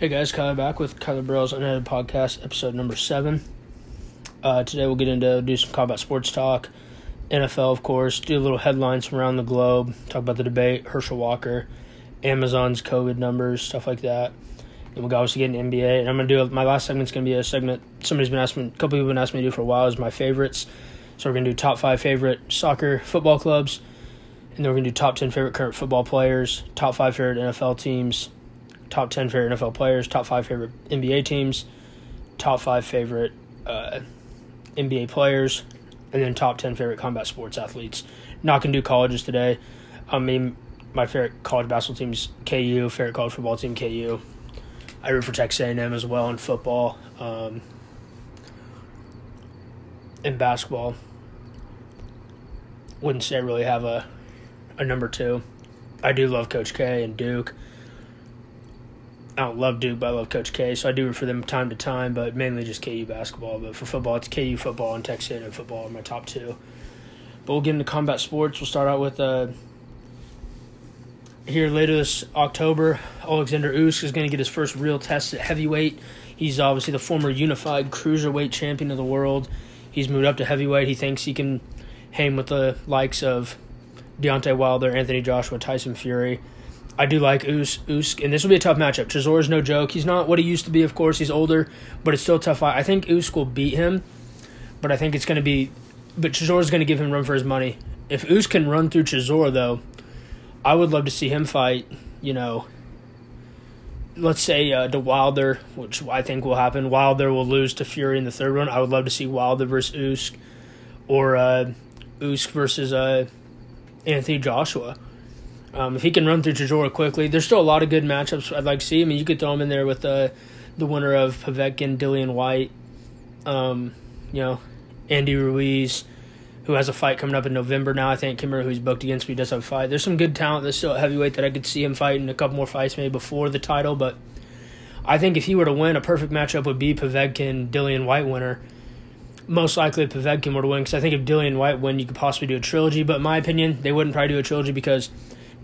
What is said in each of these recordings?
Hey guys, Kyler back with Kyler Burrell's Unedited Podcast, episode number seven. Uh, today we'll get into do some combat sports talk, NFL of course, do a little headlines from around the globe, talk about the debate, Herschel Walker, Amazon's COVID numbers, stuff like that. And we'll obviously get an NBA. And I'm gonna do my last segment's gonna be a segment somebody's been asking, a couple people have been asking me to do for a while is my favorites. So we're gonna do top five favorite soccer football clubs, and then we're gonna do top ten favorite current football players, top five favorite NFL teams top 10 favorite NFL players, top five favorite NBA teams, top five favorite uh, NBA players, and then top 10 favorite combat sports athletes. Not going to do colleges today. I mean, my favorite college basketball team is KU, favorite college football team, KU. I root for Texas A&M as well in football. Um, in basketball, wouldn't say I really have a, a number two. I do love Coach K and Duke. I don't love Duke, but I love Coach K, so I do root for them time to time, but mainly just KU basketball. But for football, it's KU football and Texas A&M football are my top two. But we'll get into combat sports. We'll start out with uh, here later this October. Alexander Usk is going to get his first real test at heavyweight. He's obviously the former unified cruiserweight champion of the world. He's moved up to heavyweight. He thinks he can hang with the likes of Deontay Wilder, Anthony Joshua, Tyson Fury. I do like Usk, Usyk, and this will be a tough matchup. Chisora is no joke. He's not what he used to be, of course. He's older, but it's still tough. I think Usk will beat him, but I think it's going to be. But Chisora is going to give him run for his money. If Usk can run through Chisora, though, I would love to see him fight. You know, let's say uh, Wilder, which I think will happen. Wilder will lose to Fury in the third round. I would love to see Wilder versus Usk or uh, Usyk versus uh, Anthony Joshua. Um, if he can run through Chisora quickly, there's still a lot of good matchups I'd like to see. I mean, you could throw him in there with uh, the winner of Povetkin, Dillian Whyte, um, you know, Andy Ruiz, who has a fight coming up in November now. I think Kimmer, who's booked against me, does have a fight. There's some good talent that's still at heavyweight that I could see him fighting a couple more fights maybe before the title, but I think if he were to win, a perfect matchup would be Povetkin, Dillian Whyte winner. Most likely Povetkin were to win because I think if Dillian Whyte win, you could possibly do a trilogy. But in my opinion, they wouldn't probably do a trilogy because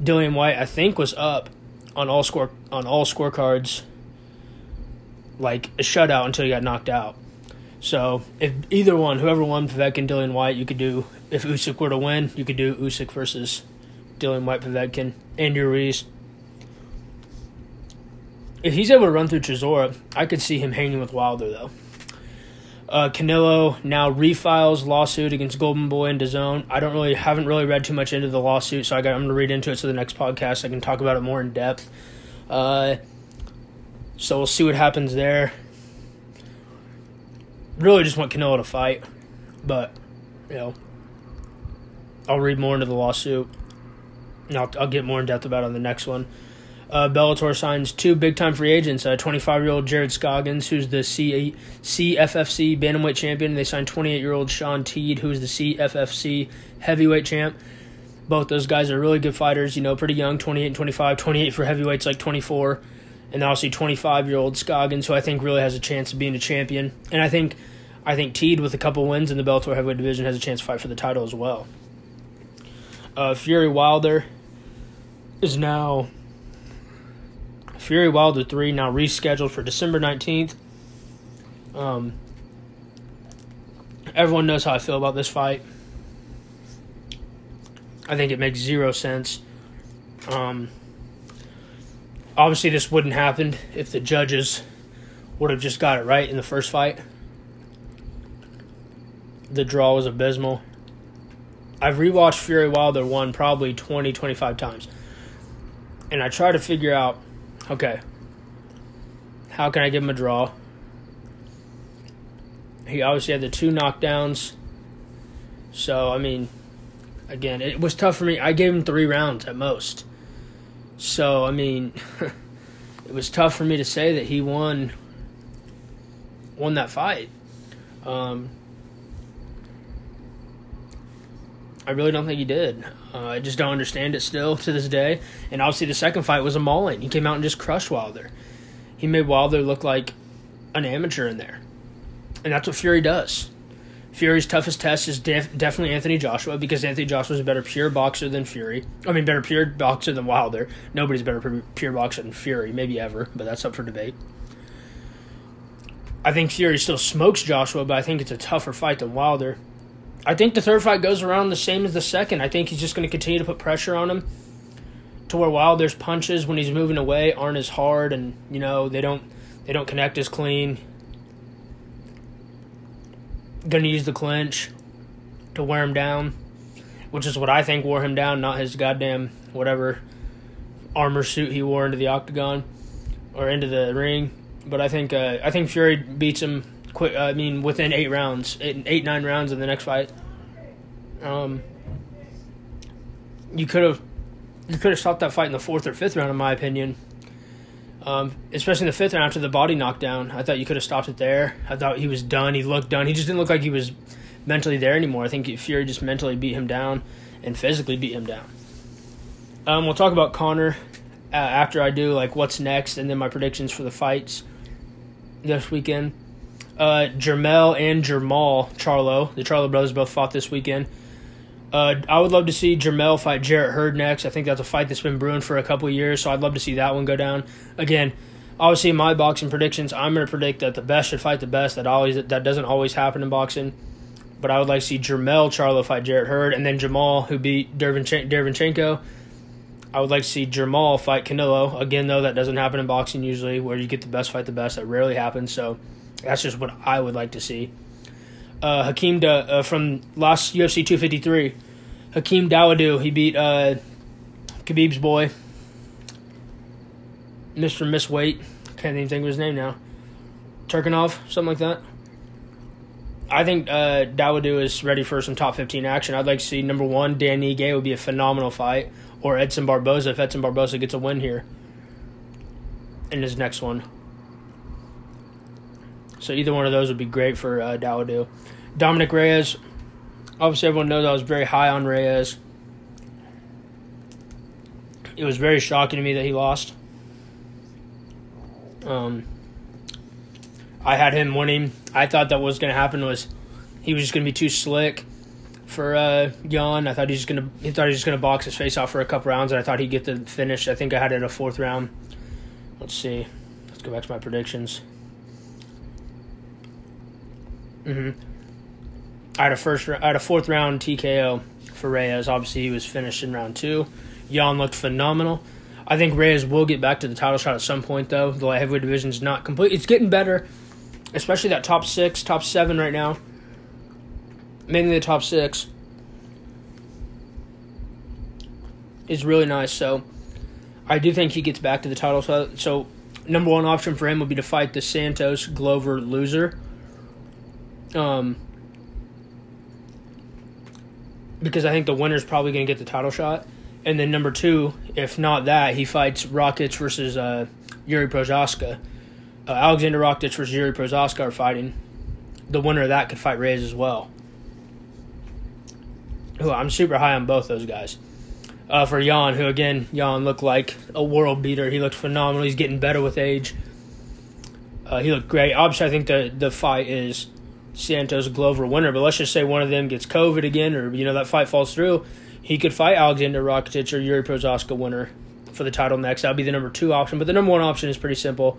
Dillian Whyte, I think, was up on all score on all scorecards, like a shutout until he got knocked out. So if either one, whoever won, Povetkin, and Dillian Whyte, you could do. If Usyk were to win, you could do Usyk versus Dillian Whyte Povetkin, Andy Ruiz. If he's able to run through Chisora, I could see him hanging with Wilder though. Uh, Canelo now refiles lawsuit against Golden Boy and DAZN. I don't really haven't really read too much into the lawsuit, so I got I'm gonna read into it so the next podcast I can talk about it more in depth. Uh, so we'll see what happens there. Really, just want Canelo to fight, but you know, I'll read more into the lawsuit, and I'll, I'll get more in depth about it on the next one. Uh, Bellator signs two big time free agents. A 25 year old Jared Scoggins, who's the C- CFFC bantamweight champion. They signed 28 year old Sean Teed, who's the CFFC heavyweight champ. Both those guys are really good fighters. You know, pretty young, 28 and 25. 28 for heavyweights, like 24. And obviously 25 year old Scoggins, who I think really has a chance of being a champion. And I think I think Teed, with a couple wins in the Bellator heavyweight division, has a chance to fight for the title as well. Uh, Fury Wilder is now Fury Wilder 3 now rescheduled for December 19th. Um, everyone knows how I feel about this fight. I think it makes zero sense. Um, obviously, this wouldn't happen if the judges would have just got it right in the first fight. The draw was abysmal. I've rewatched Fury Wilder 1 probably 20, 25 times. And I try to figure out Okay. How can I give him a draw? He obviously had the two knockdowns. So, I mean, again, it was tough for me. I gave him three rounds at most. So, I mean, it was tough for me to say that he won won that fight. Um, I really don't think he did. Uh, I just don't understand it still to this day. And obviously, the second fight was a mauling. He came out and just crushed Wilder. He made Wilder look like an amateur in there. And that's what Fury does. Fury's toughest test is def- definitely Anthony Joshua because Anthony Joshua is a better pure boxer than Fury. I mean, better pure boxer than Wilder. Nobody's better pure boxer than Fury, maybe ever, but that's up for debate. I think Fury still smokes Joshua, but I think it's a tougher fight than Wilder. I think the third fight goes around the same as the second. I think he's just going to continue to put pressure on him to where Wilder's punches when he's moving away aren't as hard, and you know they don't they don't connect as clean. Going to use the clinch to wear him down, which is what I think wore him down, not his goddamn whatever armor suit he wore into the octagon or into the ring. But I think uh, I think Fury beats him quick. I mean, within eight rounds, eight, eight nine rounds in the next fight. Um, you could have you could have stopped that fight in the fourth or fifth round, in my opinion. Um, especially in the fifth round after the body knockdown, I thought you could have stopped it there. I thought he was done. He looked done. He just didn't look like he was mentally there anymore. I think Fury just mentally beat him down and physically beat him down. Um, we'll talk about Conor uh, after I do like what's next and then my predictions for the fights this weekend. Uh, Jermell and Jermall Charlo, the Charlo brothers, both fought this weekend. Uh, I would love to see Jermell fight Jarrett Hurd next. I think that's a fight that's been brewing for a couple years, so I'd love to see that one go down. Again, obviously, my boxing predictions, I'm going to predict that the best should fight the best. That always that doesn't always happen in boxing, but I would like to see Jermell Charlo fight Jarrett Hurd, and then Jamal, who beat Derevyanchenko. I would like to see Jamal fight Canelo. Again, though, that doesn't happen in boxing usually, where you get the best fight the best. That rarely happens, so that's just what I would like to see. Uh, Hakeem da, uh, from last UFC 253, Hakeem Dawodu, he beat uh, Khabib's boy, Mr. Miss Weight. Can't even think of his name now. Turkinov, something like that. I think uh, is ready for some top 15 action. I'd like to see number one, Dan Ige would be a phenomenal fight or Edson Barboza if Edson Barboza gets a win here in his next one. So either one of those would be great for uh, Dawodu. Dominick Reyes, obviously everyone knows I was very high on Reyes. It was very shocking to me that he lost. Um, I had him winning. I thought that was going to happen was he was just going to be too slick for uh, Jan. I thought he was gonna he thought he was gonna box his face off for a couple rounds, and I thought he'd get the finish. I think I had it a fourth round. Let's see. Let's go back to my predictions. Mm-hmm. I had a first. I had a fourth round TKO for Reyes. Obviously, he was finished in round two. Jan looked phenomenal. I think Reyes will get back to the title shot at some point, though. The light heavyweight division is not complete. It's getting better, especially that top six, top seven right now mainly the top six, is really nice. So I do think he gets back to the title. So, so number one option for him would be to fight the Santos Glover loser. Um, because I think the winner's probably going to get the title shot. And then number two, if not that, he fights Rakic versus uh, Yuri Prochazka. Uh, Alexander Rakic versus Yuri Prochazka are fighting. The winner of that could fight Reyes as well who I'm super high on both those guys. Uh, for Jan, who again, Jan looked like a world beater. He looked phenomenal. He's getting better with age. Uh, he looked great. Obviously, I think the the fight is Santos Glover winner. But let's just say one of them gets COVID again, or you know that fight falls through. He could fight Alexander Rakic or Yuri Prochazka winner for the title next. That'd be the number two option. But the number one option is pretty simple.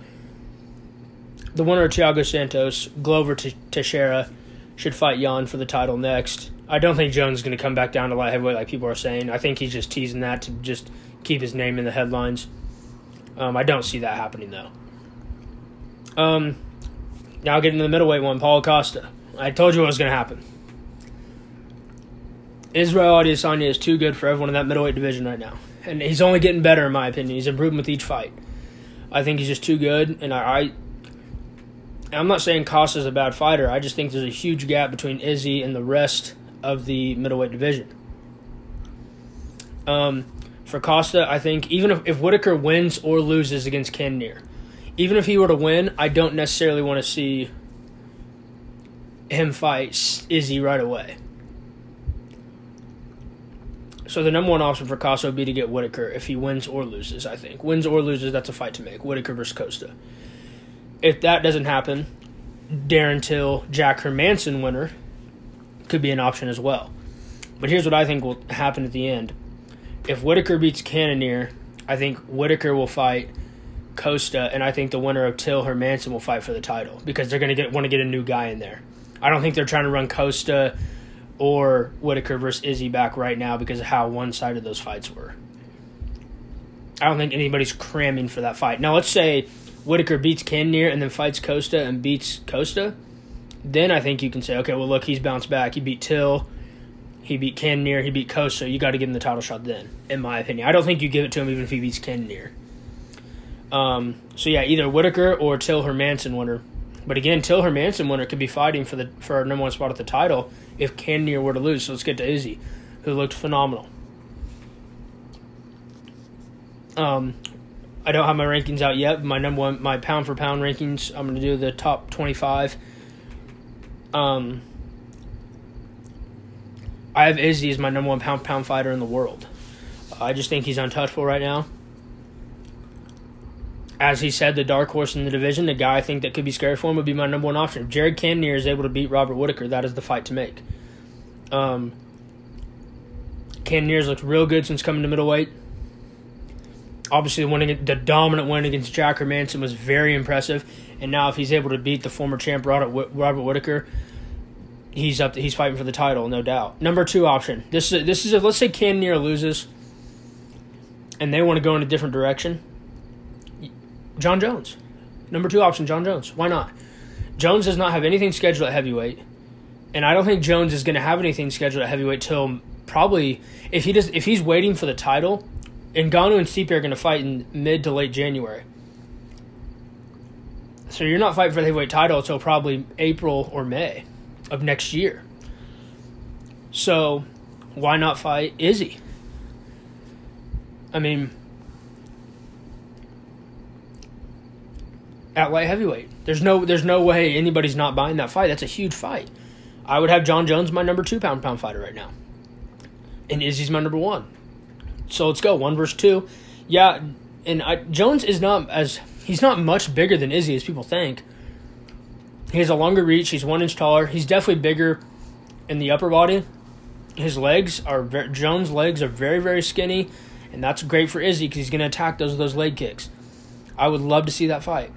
The winner of Thiago Santos, Glover Teixeira, should fight Jan for the title next. I don't think Jones is going to come back down to light heavyweight like people are saying. I think he's just teasing that to just keep his name in the headlines. Um, I don't see that happening though. Um, now getting to the middleweight one, Paul Costa. I told you what was going to happen. Israel Adesanya is too good for everyone in that middleweight division right now, and he's only getting better in my opinion. He's improving with each fight. I think he's just too good, and I, I I'm not saying Costa's a bad fighter. I just think there's a huge gap between Izzy and the rest of the middleweight division. Um, for Costa, I think even if, if Whittaker wins or loses against Cannonier, even if he were to win, I don't necessarily want to see him fight Izzy right away. So the number one option for Costa would be to get Whittaker if he wins or loses. I think wins or loses, that's a fight to make. Whittaker versus Costa. If that doesn't happen, Darren Till, Jack Hermansson winner could be an option as well. But here's what I think will happen at the end. If Whittaker beats Cannonier, I think Whittaker will fight Costa, and I think the winner of Till Hermansson will fight for the title because they're going to get want to get a new guy in there. I don't think they're trying to run Costa or Whittaker versus Izzy back right now because of how one sided those fights were. I don't think anybody's cramming for that fight. Now, let's say Whittaker beats Cannonier and then fights Costa and beats Costa. Then I think you can say, okay, well, look, he's bounced back. He beat Till. He beat Cannonier. He beat Costa. You got to give him the title shot then, in my opinion. I don't think you give it to him even if he beats Cannonier. Um, so, yeah, either Whittaker or Till Hermansson winner. But again, Till Hermansson winner could be fighting for the for our number one spot at the title if Cannonier were to lose. So let's get to Izzy, who looked phenomenal. Um, I don't have my rankings out yet. My number one, my pound for pound rankings. I'm going to do the top 25. Um, I have Izzy as my number one pound pound fighter in the world. I just think he's untouchable right now. As he said, the dark horse in the division, the guy I think that could be scary for him would be my number one option. If Jared Cannonier is able to beat Robert Whittaker, that is the fight to make. Um, Cannonier's looked real good since coming to middleweight obviously the winning the dominant win against Jack Manson was very impressive, and now if he's able to beat the former champ Robert Robert Whittaker, he's up. To, he's fighting for the title, no doubt. Number two option. This is this is if let's say Cannonier loses, and they want to go in a different direction. Jon Jones, number two option. Jon Jones. Why not? Jones does not have anything scheduled at heavyweight, and I don't think Jones is going to have anything scheduled at heavyweight till probably if he does if he's waiting for the title and Ngannou and Stipe are going to fight in mid to late January. So you're not fighting for the heavyweight title until probably April or May of next year. So why not fight Izzy? I mean, at light heavyweight, there's no there's no way anybody's not buying that fight. That's a huge fight. I would have Jon Jones my number two pound pound fighter right now, and Izzy's my number one. So let's go one versus two. Yeah, and I, Jones is not as he's not much bigger than Izzy as people think. He has a longer reach. He's one inch taller. He's definitely bigger in the upper body. His legs are very, Jones' legs are very very skinny, and that's great for Izzy because he's going to attack those those leg kicks. I would love to see that fight.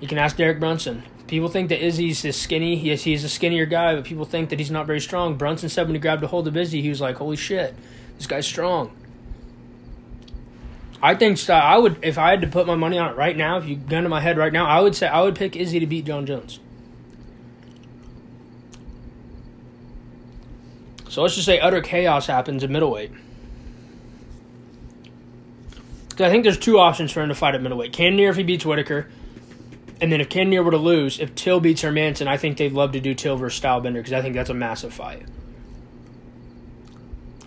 You can ask Derek Brunson. People think that Izzy's is skinny. Yes, he's a skinnier guy, but people think that he's not very strong. Brunson said when he grabbed a hold of Izzy, he was like, "Holy shit, this guy's strong." I think I would if I had to put my money on it right now. If you gun to my head right now, I would say I would pick Izzy to beat Jon Jones. So let's just say utter chaos happens at middleweight. Because I think there's two options for him to fight at middleweight. Cannonier if he beats Whittaker, and then if Cannonier were to lose, if Till beats Hermansson, I think they'd love to do Till versus Stylebender because I think that's a massive fight.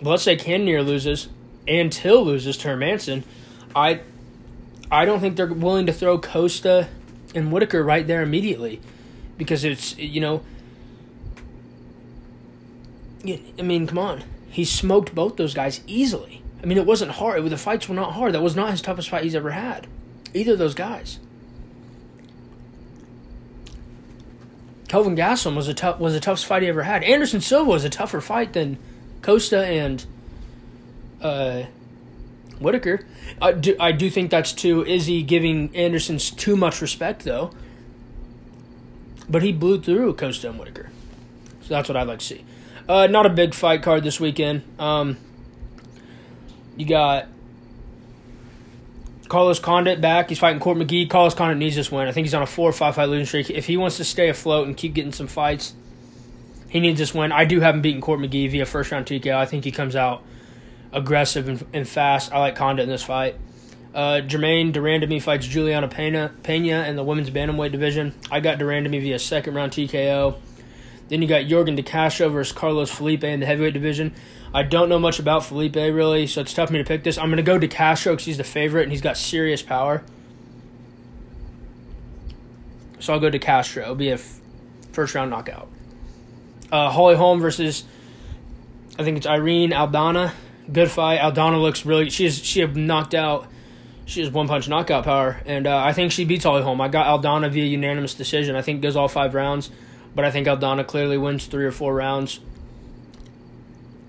But let's say Cannonier loses and Till loses to Hermansson, I I don't think they're willing to throw Costa and Whittaker right there immediately because it's you know I mean, come on. He smoked both those guys easily. I mean, it wasn't hard. The fights were not hard. That was not his toughest fight he's ever had. Either of those guys. Kelvin Gastelum was a tough was the toughest fight he ever had. Anderson Silva was a tougher fight than Costa and uh, Whittaker. I do, I do think that's too. Izzy giving Anderson's too much respect though. But he blew through Costa and Whittaker, so that's what I'd like to see. Uh, not a big fight card this weekend. Um, you got Carlos Condit back. He's fighting Court McGee. Carlos Condit needs this win. I think he's on a four or five fight losing streak. If he wants to stay afloat and keep getting some fights, he needs this win. I do have him beating Court McGee via first round TKO. I think he comes out aggressive and, and fast. I like Condit in this fight. Uh, Germaine de Randamie fights Juliana Pena, Pena in the women's bantamweight division. I got de Randamie via second round TKO. Then you got Yorgan De Castro versus Carlos Felipe in the heavyweight division. I don't know much about Felipe really, so it's tough for me to pick this. I'm to go De Castro because he's the favorite and he's got serious power. So I'll go De Castro. It'll be a f- first round knockout. Uh, Holly Holm versus, I think it's Irene Aldana. Good fight. Aldana looks really. She's she have knocked out. She has one punch knockout power, and uh, I think she beats Holly Holm. I got Aldana via unanimous decision. I think goes all five rounds. But I think Aldana clearly wins three or four rounds,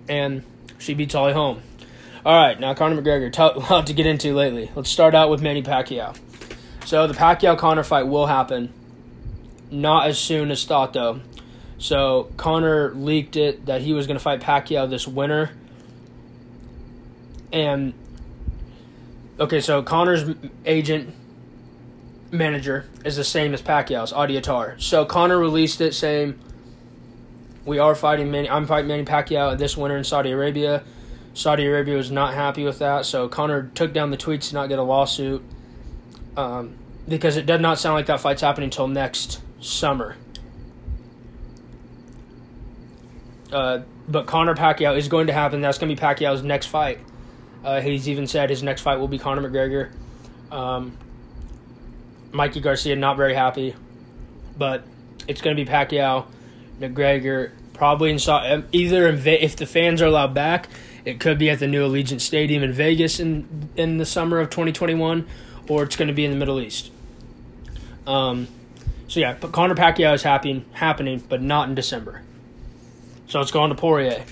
and she beats Holly Holm. All right, now Conor McGregor, t- a lot to get into lately. Let's start out with Manny Pacquiao. So the Pacquiao Conor fight will happen, not as soon as thought though. So Conor leaked it that he was going to fight Pacquiao this winter, and okay, so Conor's agent manager is the same as Pacquiao's, Audie Attar. So Conor released it saying, "We are fighting Manny. I'm fighting Manny Pacquiao this winter in Saudi Arabia." Saudi Arabia was not happy with that, so Conor took down the tweets to not get a lawsuit um, because it does not sound like that fight's happening until next summer. Uh, but Conor Pacquiao is going to happen. That's going to be Pacquiao's next fight. Uh, he's even said his next fight will be Conor McGregor. Um, Mikey Garcia not very happy, but it's going to be Pacquiao, McGregor, probably in either in if the fans are allowed back it could be at the new Allegiant Stadium in Vegas in in the summer of 2021, or it's going to be in the Middle East. Um, so yeah, but Conor Pacquiao is happening, happening, but not in December. So it's going to Poirier.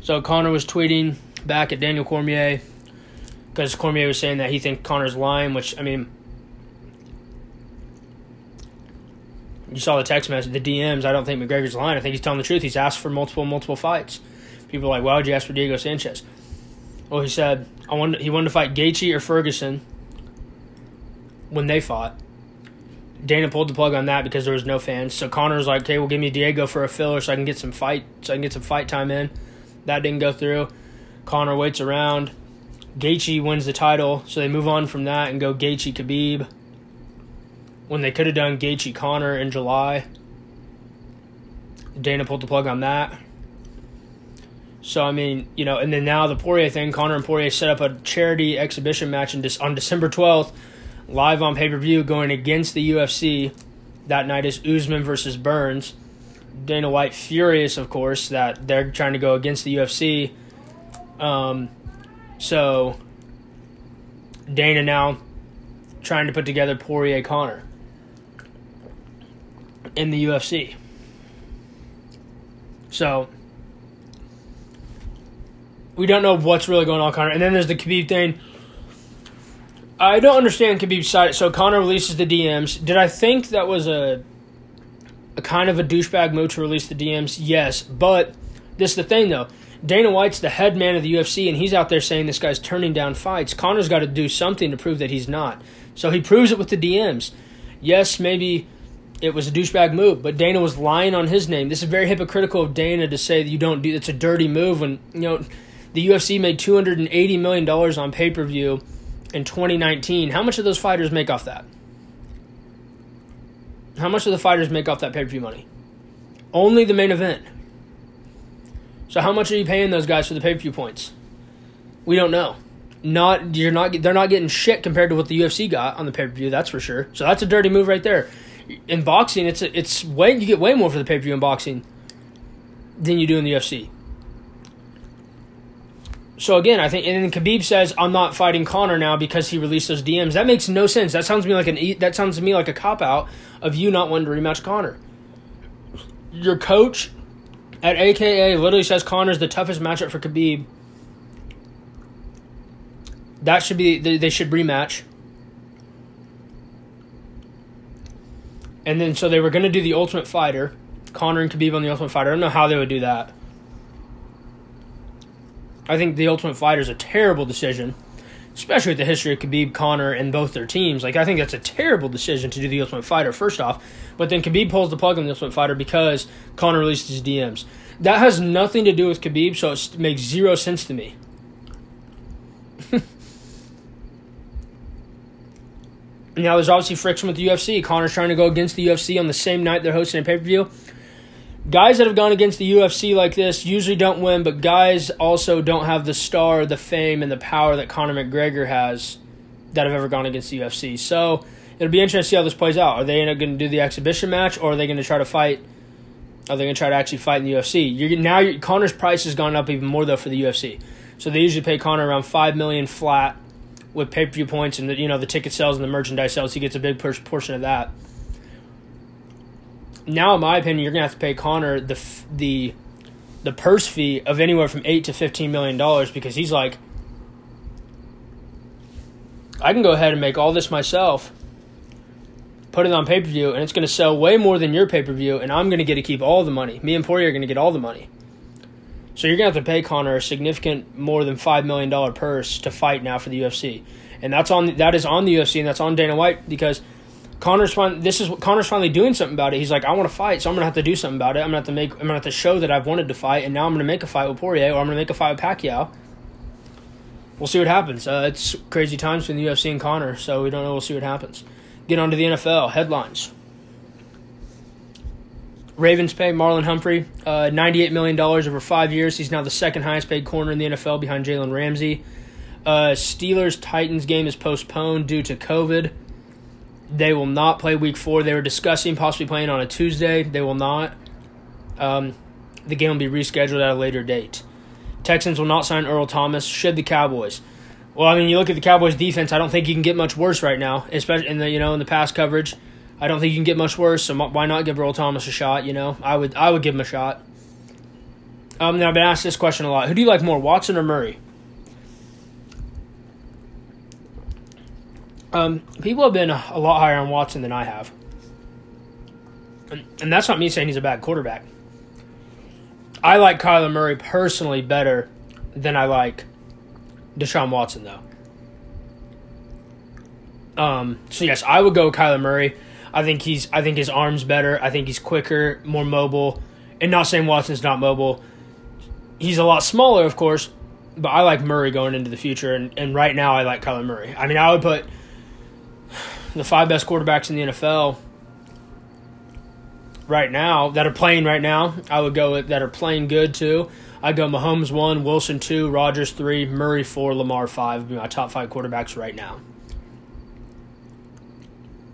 So Conor was tweeting back at Daniel Cormier because Cormier was saying that he thinks Conor's lying, which I mean you saw the text message, the DMs. I don't think McGregor's lying. I think he's telling the truth. He's asked for multiple, multiple fights. People are like, why would you ask for Diego Sanchez? Well, he said I wanted, he wanted to fight Gaethje or Ferguson when they fought. Dana pulled the plug on that because there was no fans. So Conor's like, "Okay, well, give me Diego for a filler so I can get some fight, so I can get some fight time in." That didn't go through. Conor waits around. Gaethje wins the title, so they move on from that and go Gaethje Khabib when they could have done Gaethje Conor in July. Dana pulled the plug on that. So I mean, you know, and then now the Poirier thing, Conor and Poirier set up a charity exhibition match in, on December twelfth, live on pay per view, going against the UFC. That night is Usman versus Burns. Dana White furious, of course, that they're trying to go against the UFC. Um, so Dana now trying to put together Poirier Conor in the UFC. So we don't know what's really going on, Conor. And then there's the Khabib thing. I don't understand Khabib's side. So Conor releases the DMs. Did I think that was a a kind of a douchebag move to release the DMs? Yes, but this is the thing though. Dana White's the head man of the UFC, and he's out there saying this guy's turning down fights. Conor's got to do something to prove that he's not. So he proves it with the DMs. Yes, maybe it was a douchebag move, but Dana was lying on his name. This is very hypocritical of Dana to say that you don't do it's a dirty move when you know the UFC made two hundred and eighty million dollars on pay per view in twenty nineteen. How much of those fighters make off that? How much do the fighters make off that pay per view money? Only the main event. So how much are you paying those guys for the pay per view points? We don't know. Not you're not they're not getting shit compared to what the UFC got on the pay per view. That's for sure. So that's a dirty move right there in boxing, it's it's way you get way more for the pay per view in boxing than you do in the UFC. So again, I think, and then Khabib says, "I'm not fighting Conor now because he released those DMs." That makes no sense. That sounds to me like an that sounds to me like a cop out of you not wanting to rematch Conor. Your coach at AKA literally says Conor's the toughest matchup for Khabib. That should be they should rematch. And then so they were going to do the Ultimate Fighter, Conor and Khabib on the Ultimate Fighter. I don't know how they would do that. I think the Ultimate Fighter is a terrible decision, especially with the history of Khabib, Conor, and both their teams. Like I think that's a terrible decision to do the Ultimate Fighter first off. But then Khabib pulls the plug on the Ultimate Fighter because Conor released his DMs. That has nothing to do with Khabib, so it makes zero sense to me. Now there's obviously friction with the UFC. Conor's trying to go against the UFC on the same night they're hosting a pay per view. Guys that have gone against the UFC like this usually don't win, but guys also don't have the star, the fame, and the power that Conor McGregor has that have ever gone against the UFC. So it'll be interesting to see how this plays out. Are they going to do the exhibition match, or are they going to try to fight? Are they going to try to actually fight in the UFC? You're, now you're, Conor's price has gone up even more though for the UFC. So they usually pay Conor around five million flat with pay per view points and the you know the ticket sales and the merchandise sales, he gets a big portion of that. Now, in my opinion, you're gonna have to pay Conor the the the purse fee of anywhere from eight to fifteen million dollars because he's like, I can go ahead and make all this myself, put it on pay per view, and it's gonna sell way more than your pay per view, and I'm gonna get to keep all the money. Me and Poirier are gonna get all the money. So you're gonna have to pay Conor a significant more than five million dollar purse to fight now for the UFC, and that's on that is on the UFC and that's on Dana White because Conor's fin- this is Conor's finally doing something about it. He's like, I want to fight, so I'm gonna have to do something about it. I'm gonna have to make I'm gonna have to show that I've wanted to fight, and now I'm gonna make a fight with Poirier or I'm gonna make a fight with Pacquiao. We'll see what happens. Uh, it's crazy times between the UFC and Conor, so we don't know. We'll see what happens. Get on to the NFL headlines. Ravens pay Marlon Humphrey uh, $98 million over five years. He's now the second highest paid corner in the NFL behind Jalen Ramsey. Uh, Steelers Titans game is postponed due to COVID. They will not play week four. They were discussing possibly playing on a Tuesday. They will not. Um, the game will be rescheduled at a later date. Texans will not sign Earl Thomas. Should the Cowboys? Well, I mean, you look at the Cowboys' defense. I don't think you can get much worse right now, especially in the you know in the pass coverage. I don't think you can get much worse. So why not give Earl Thomas a shot? You know, I would I would give him a shot. Um, now I've been asked this question a lot. Who do you like more, Watson or Murray? Um, people have been a lot higher on Watson than I have, and, and that's not me saying he's a bad quarterback. I like Kyler Murray personally better than I like Deshaun Watson, though. Um, so yes, I would go Kyler Murray. I think he's I think his arm's better. I think he's quicker, more mobile. And not saying Watson's not mobile. He's a lot smaller, of course, but I like Murray going into the future and, and right now I like Kyler Murray. I mean I would put the five best quarterbacks in the NFL right now that are playing right now. I would go with that are playing good too. I go Mahomes one, Wilson two, Rodgers three, Murray four, Lamar five my top five quarterbacks right now.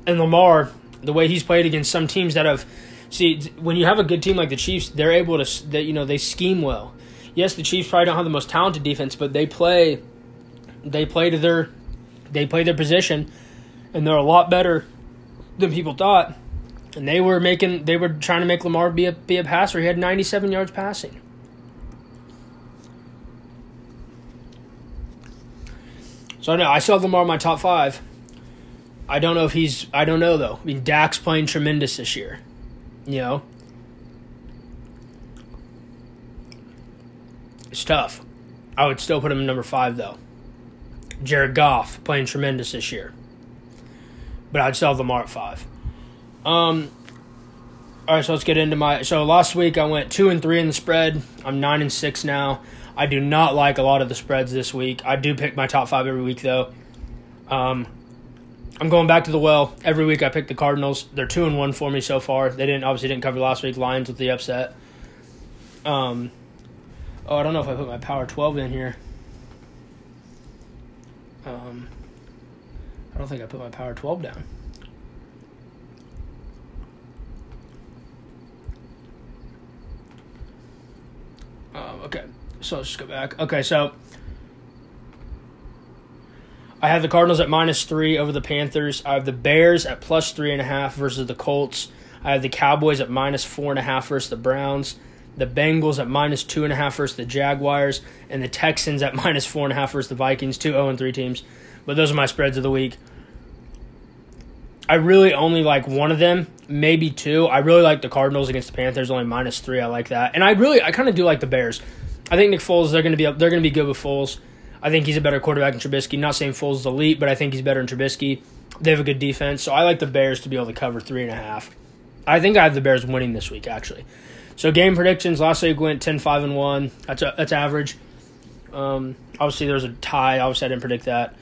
And Lamar, the way he's played against some teams that have see when you have a good team like the Chiefs, they're able to that you know they scheme well. Yes, the Chiefs probably don't have the most talented defense, but they play they play to their they play their position, and they're a lot better than people thought. And they were making they were trying to make Lamar be a be a passer. He had 97 yards passing. So I know I have Lamar in my top five. I don't know if he's. I don't know though. I mean, Dak's playing tremendous this year. You know, it's tough. I would still put him in number five though. Jared Goff playing tremendous this year, but I'd sell Lamar at five. Um. All right, so let's get into my. So last week I went two and three in the spread. I'm nine and six now. I do not like a lot of the spreads this week. I do pick my top five every week though. Um, I'm going back to the well. Every week I pick the Cardinals. They're two and one for me so far. They didn't obviously didn't cover last week. Lions with the upset. Um, oh, I don't know if I put my power twelve in here. Um, don't think I put my power twelve down. Um, okay, so let's just go back. Okay, so I have the Cardinals at minus three over the Panthers. I have the Bears at plus three and a half versus the Colts. I have the Cowboys at minus four and a half versus the Browns. The Bengals at minus two and a half versus the Jaguars, and the Texans at minus four and a half versus the Vikings. Two zero and three teams, but those are my spreads of the week. I really only like one of them, maybe two. I really like the Cardinals against the Panthers, only minus three. I like that, and I really, I kind of do like the Bears. I think Nick Foles, they're going to be, they're going to be good with Foles. I think he's a better quarterback than Trubisky. Not saying Foles is elite, but I think he's better than Trubisky. They have a good defense, so I like the Bears to be able to cover three and a half. I think I have the Bears winning this week, actually. So game predictions. Last week went 10-5 and one. That's a, that's average. Um, obviously, there was a tie. Obviously, I didn't predict that.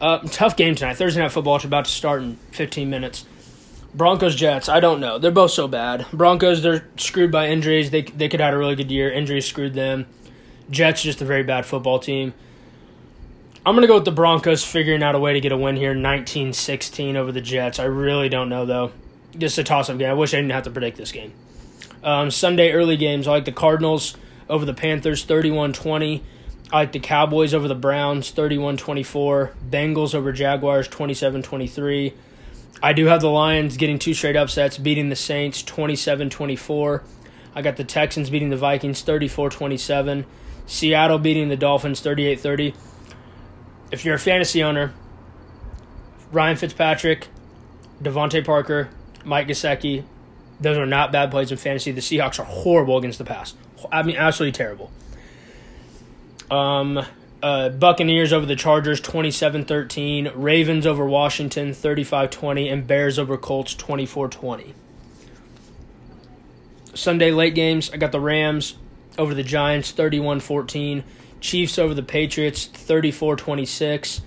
Uh, tough game tonight. Thursday night football. It's about to start in 15 minutes. Broncos Jets. I don't know. They're both so bad. Broncos they're screwed by injuries. They they could have had a really good year. Injuries screwed them. Jets just a very bad football team. I'm going to go with the Broncos figuring out a way to get a win here 19 16 over the Jets. I really don't know, though. Just a toss up game. I wish I didn't have to predict this game. Um, Sunday early games, I like the Cardinals over the Panthers 31 20. I like the Cowboys over the Browns 31 24. Bengals over Jaguars 27 23. I do have the Lions getting two straight upsets, beating the Saints 27 24. I got the Texans beating the Vikings 34 27. Seattle beating the Dolphins 38 30. If you're a fantasy owner, Ryan Fitzpatrick, DeVante Parker, Mike Gesicki, those are not bad plays in fantasy. The Seahawks are horrible against the pass. I mean, absolutely terrible. Um, uh, Buccaneers over the Chargers 27 13, Ravens over Washington 35 20, and Bears over Colts 24 20. Sunday late games, I got the Rams over the Giants 31 14, Chiefs over the Patriots 34 26,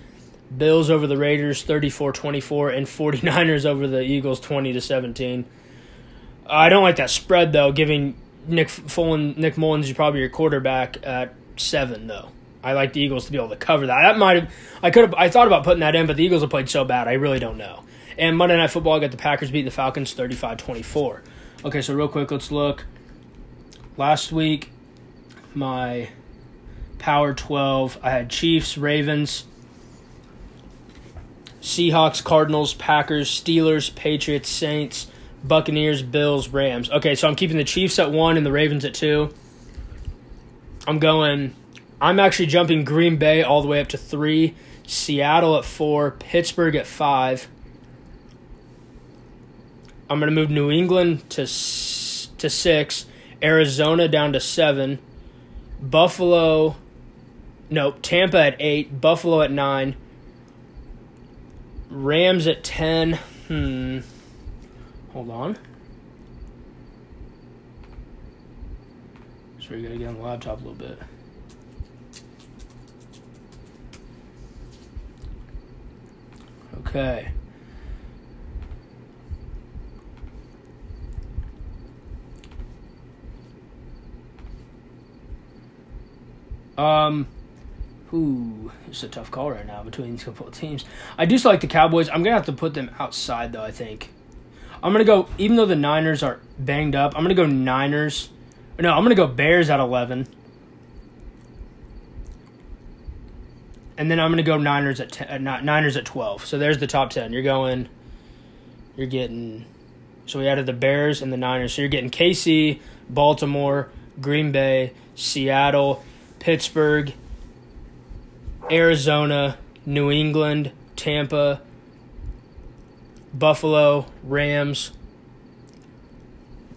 Bills over the Raiders 34 24, and 49ers over the Eagles 20 to 17. I don't like that spread though, giving Nick Fullen, Nick Mullens you probably your quarterback at seven though. I like the Eagles to be able to cover that. That might have I could have I thought about putting that in, but the Eagles have played so bad. I really don't know. And Monday Night Football, I got the Packers beat the Falcons 35-24. Okay, so real quick, let's look. Last week, my Power 12, I had Chiefs, Ravens, Seahawks, Cardinals, Packers, Steelers, Patriots, Saints, Buccaneers, Bills, Rams. Okay, so I'm keeping the Chiefs at one and the Ravens at two. I'm going. I'm actually jumping Green Bay all the way up to three, Seattle at four, Pittsburgh at five. I'm going to move New England to to six, Arizona down to seven, Buffalo. No, Tampa at eight, Buffalo at nine, Rams at ten. Hmm. Hold on. So we gotta get on the laptop a little bit. Okay. Um, Ooh, it's a tough call right now between these couple of teams. I do like the Cowboys. I'm gonna have to put them outside though. I think. I'm gonna go. Even though the Niners are banged up, I'm gonna go Niners. No, I'm gonna go Bears at 11. And then I'm gonna go Niners at 10, uh, Niners at 12. So there's the top 10. You're going. You're getting. So we added the Bears and the Niners. So you're getting KC, Baltimore, Green Bay, Seattle, Pittsburgh, Arizona, New England, Tampa, Buffalo, Rams,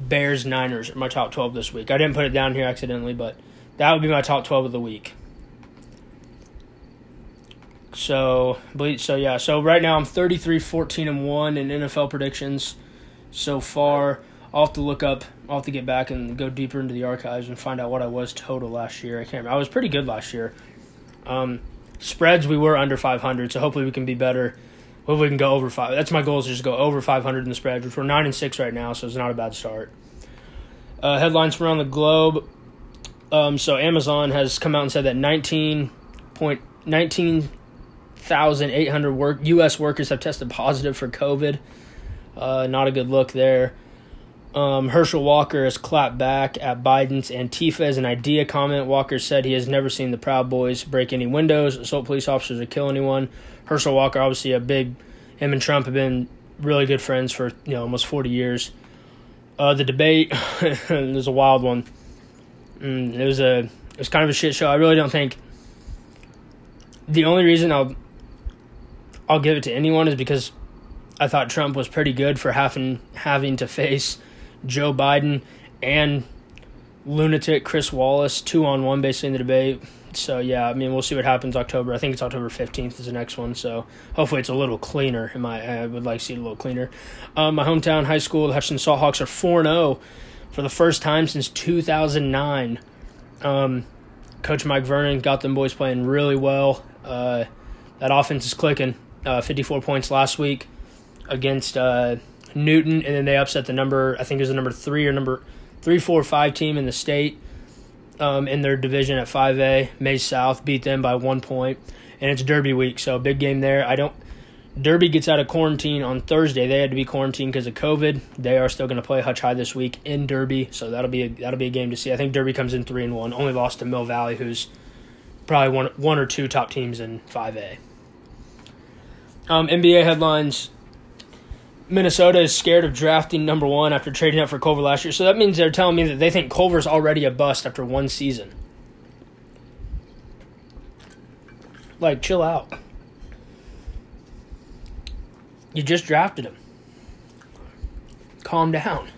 Bears, Niners are my top 12 this week. I didn't put it down here accidentally, but that would be my top 12 of the week. So, so yeah, so right now I'm 33 14 and 1 in NFL predictions so far. I'll have to look up, I'll have to get back and go deeper into the archives and find out what I was total last year. I can't remember. I was pretty good last year. Um, spreads, we were under 500, so hopefully we can be better Hopefully we can go over five. That's my goal is just go over 500 in the spread, which we're nine and six right now, so it's not a bad start. Uh, headlines from around the globe. Um, so Amazon has come out and said that 19 point 19,800 work U.S. workers have tested positive for COVID. Uh, not a good look there. Um, Herschel Walker has clapped back at Biden's Antifa as an idea comment. Walker said he has never seen the Proud Boys break any windows, assault police officers, or kill anyone. Herschel Walker, obviously a big, him and Trump have been really good friends for you know almost forty years. Uh, the debate was a wild one. Mm, it was a it was kind of a shit show. I really don't think. The only reason I'll I'll give it to anyone is because I thought Trump was pretty good for having having to face Joe Biden and lunatic Chris Wallace two on one basically in the debate. So yeah, I mean we'll see what happens October. I think it's October fifteenth is the next one. So hopefully it's a little cleaner. My I would like to see it a little cleaner. Um, my hometown high school, the Hutchinson Salthawks are four zero oh for the first time since two thousand nine. Um, Coach Mike Vernon got them boys playing really well. Uh, that offense is clicking. Uh, Fifty four points last week against uh, Newton, and then they upset the number. I think it was the number three or number three, four, five team in the state um, in their division at 5A. Maize South beat them by one point, and it's Derby week, so big game there. I don't. Derby gets out of quarantine on Thursday. They had to be quarantined because of COVID. They are still going to play Hutch High this week in Derby, so that'll be a, that'll be a game to see. I think Derby comes in three and one. Only lost to Mill Valley, who's probably one one or two top teams in 5A. Um, NBA headlines. Minnesota is scared of drafting number one after trading up for Culver last year. So that means they're telling me that they think Culver's already a bust after one season. Like, chill out. You just drafted him. Calm down.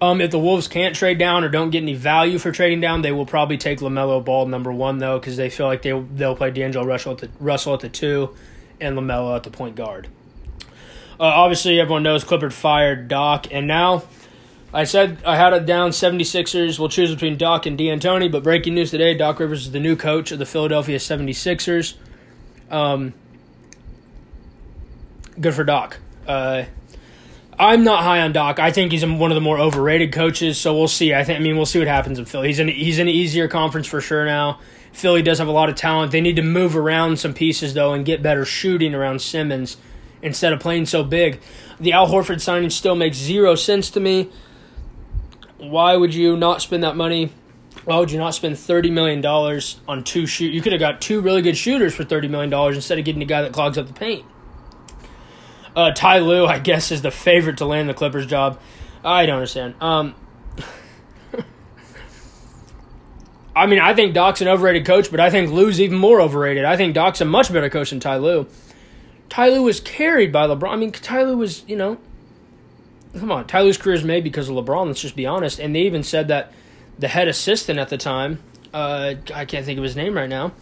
Um, if the Wolves can't trade down or don't get any value for trading down, they will probably take LaMelo Ball number one though, because they feel like they they'll play D'Angelo Russell at the Russell at the two, and LaMelo at the point guard. Uh, obviously, everyone knows Clippers fired Doc, and now I said I had it down 76ers. We'll choose between Doc and D'Antoni, but breaking news today Doc Rivers is the new coach of the Philadelphia 76ers. Um, good for Doc. Uh, I'm not high on Doc. I think he's one of the more overrated coaches. So we'll see. I think. I mean, we'll see what happens in Philly. He's in. He's in an easier conference for sure now. Philly does have a lot of talent. They need to move around some pieces though and get better shooting around Simmons instead of playing so big. The Al Horford signing still makes zero sense to me. Why would you not spend that money? Why would you not spend thirty million dollars on two shoot? You could have got two really good shooters for thirty million dollars instead of getting a guy that clogs up the paint. Uh, Ty Lue, I guess, is the favorite to land the Clippers job. I don't understand. Um, I mean, I think Doc's an overrated coach, but I think Lue's even more overrated. I think Doc's a much better coach than Ty Lue. Ty Lue was carried by LeBron. I mean, Ty Lue was, you know, come on. Ty Lue's career is made because of LeBron, let's just be honest. And they even said that the head assistant at the time, uh, I can't think of his name right now,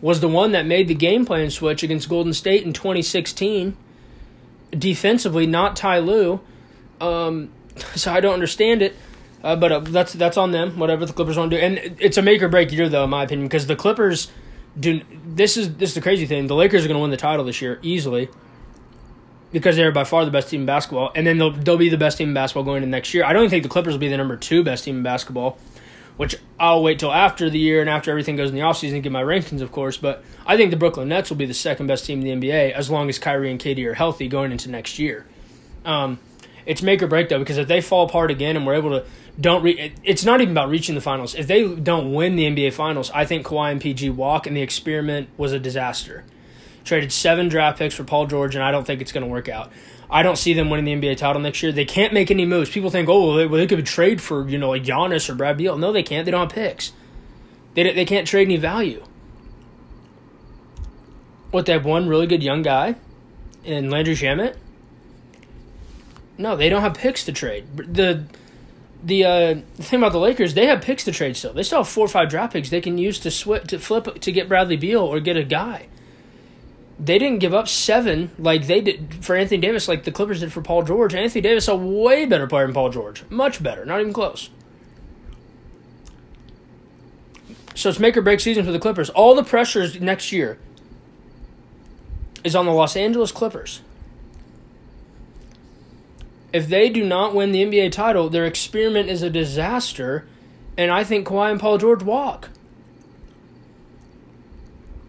was the one that made the game plan switch against Golden State in 2016 defensively, not Ty Lue. Um, so I don't understand it. Uh, but uh, that's that's on them. Whatever the Clippers want to do, and it's a make or break year, though, in my opinion, because the Clippers do. This is this is the crazy thing. The Lakers are going to win the title this year easily because they're by far the best team in basketball, and then they'll they'll be the best team in basketball going into next year. I don't think the Clippers will be the number two best team in basketball, which I'll wait till after the year and after everything goes in the offseason and get my rankings, of course. But I think the Brooklyn Nets will be the second best team in the NBA as long as Kyrie and KD are healthy going into next year. Um, it's make or break though because if they fall apart again and we're able to don't re- it's not even about reaching the finals. If they don't win the NBA finals, I think Kawhi and PG walk and the experiment was a disaster. Traded seven draft picks for Paul George and I don't think it's going to work out. I don't see them winning the NBA title next year. They can't make any moves. People think, oh, well, they, well, they could trade for you know like Giannis or Brad Beal. No, they can't. They don't have picks. They they can't trade any value. What they have one really good young guy, in Landry Shamet. No, they don't have picks to trade. The the uh, thing about the Lakers, they have picks to trade still. They still have four or five draft picks they can use to swip to flip to get Bradley Beal or get a guy. They didn't give up seven like they did for Anthony Davis, like the Clippers did for Paul George. Anthony Davis a way better player than Paul George, much better, not even close. So it's make or break season for the Clippers. All the pressures next year is on the Los Angeles Clippers if they do not win the NBA title, their experiment is a disaster, and I think Kawhi and Paul George walk.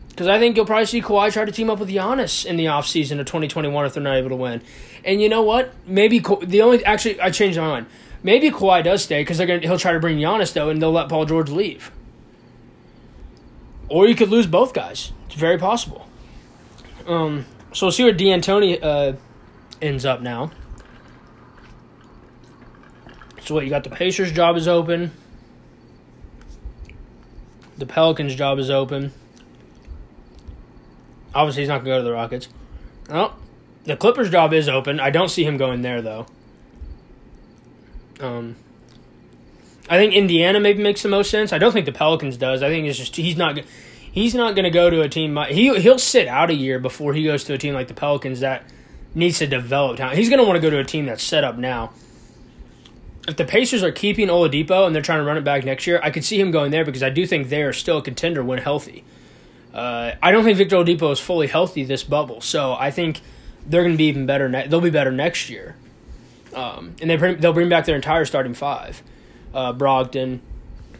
Because I think you'll probably see Kawhi try to team up with Giannis in the offseason of 2021 if they're not able to win. And you know what? Maybe the only actually I changed my mind. Maybe Kawhi does stay because he'll try to bring Giannis though, and they'll let Paul George leave. Or you could lose both guys. It's very possible. Um, so we'll see where D'Antoni uh, ends up now. So what? You got the Pacers' job is open. The Pelicans' job is open. Obviously, he's not going to go to the Rockets. Oh, the Clippers' job is open. I don't see him going there though. Um, I think Indiana maybe makes the most sense. I don't think the Pelicans does. I think it's just he's not he's not going to go to a team. He he'll sit out a year before he goes to a team like the Pelicans that needs to develop talent. He's going to want to go to a team that's set up now if the Pacers are keeping Oladipo and they're trying to run it back next year, I could see him going there because I do think they are still a contender when healthy. Uh, I don't think Victor Oladipo is fully healthy this bubble, so I think they're going to be even better. Ne- they'll be better next year, um, and they bring, they'll bring back their entire starting five: uh, Brogdon,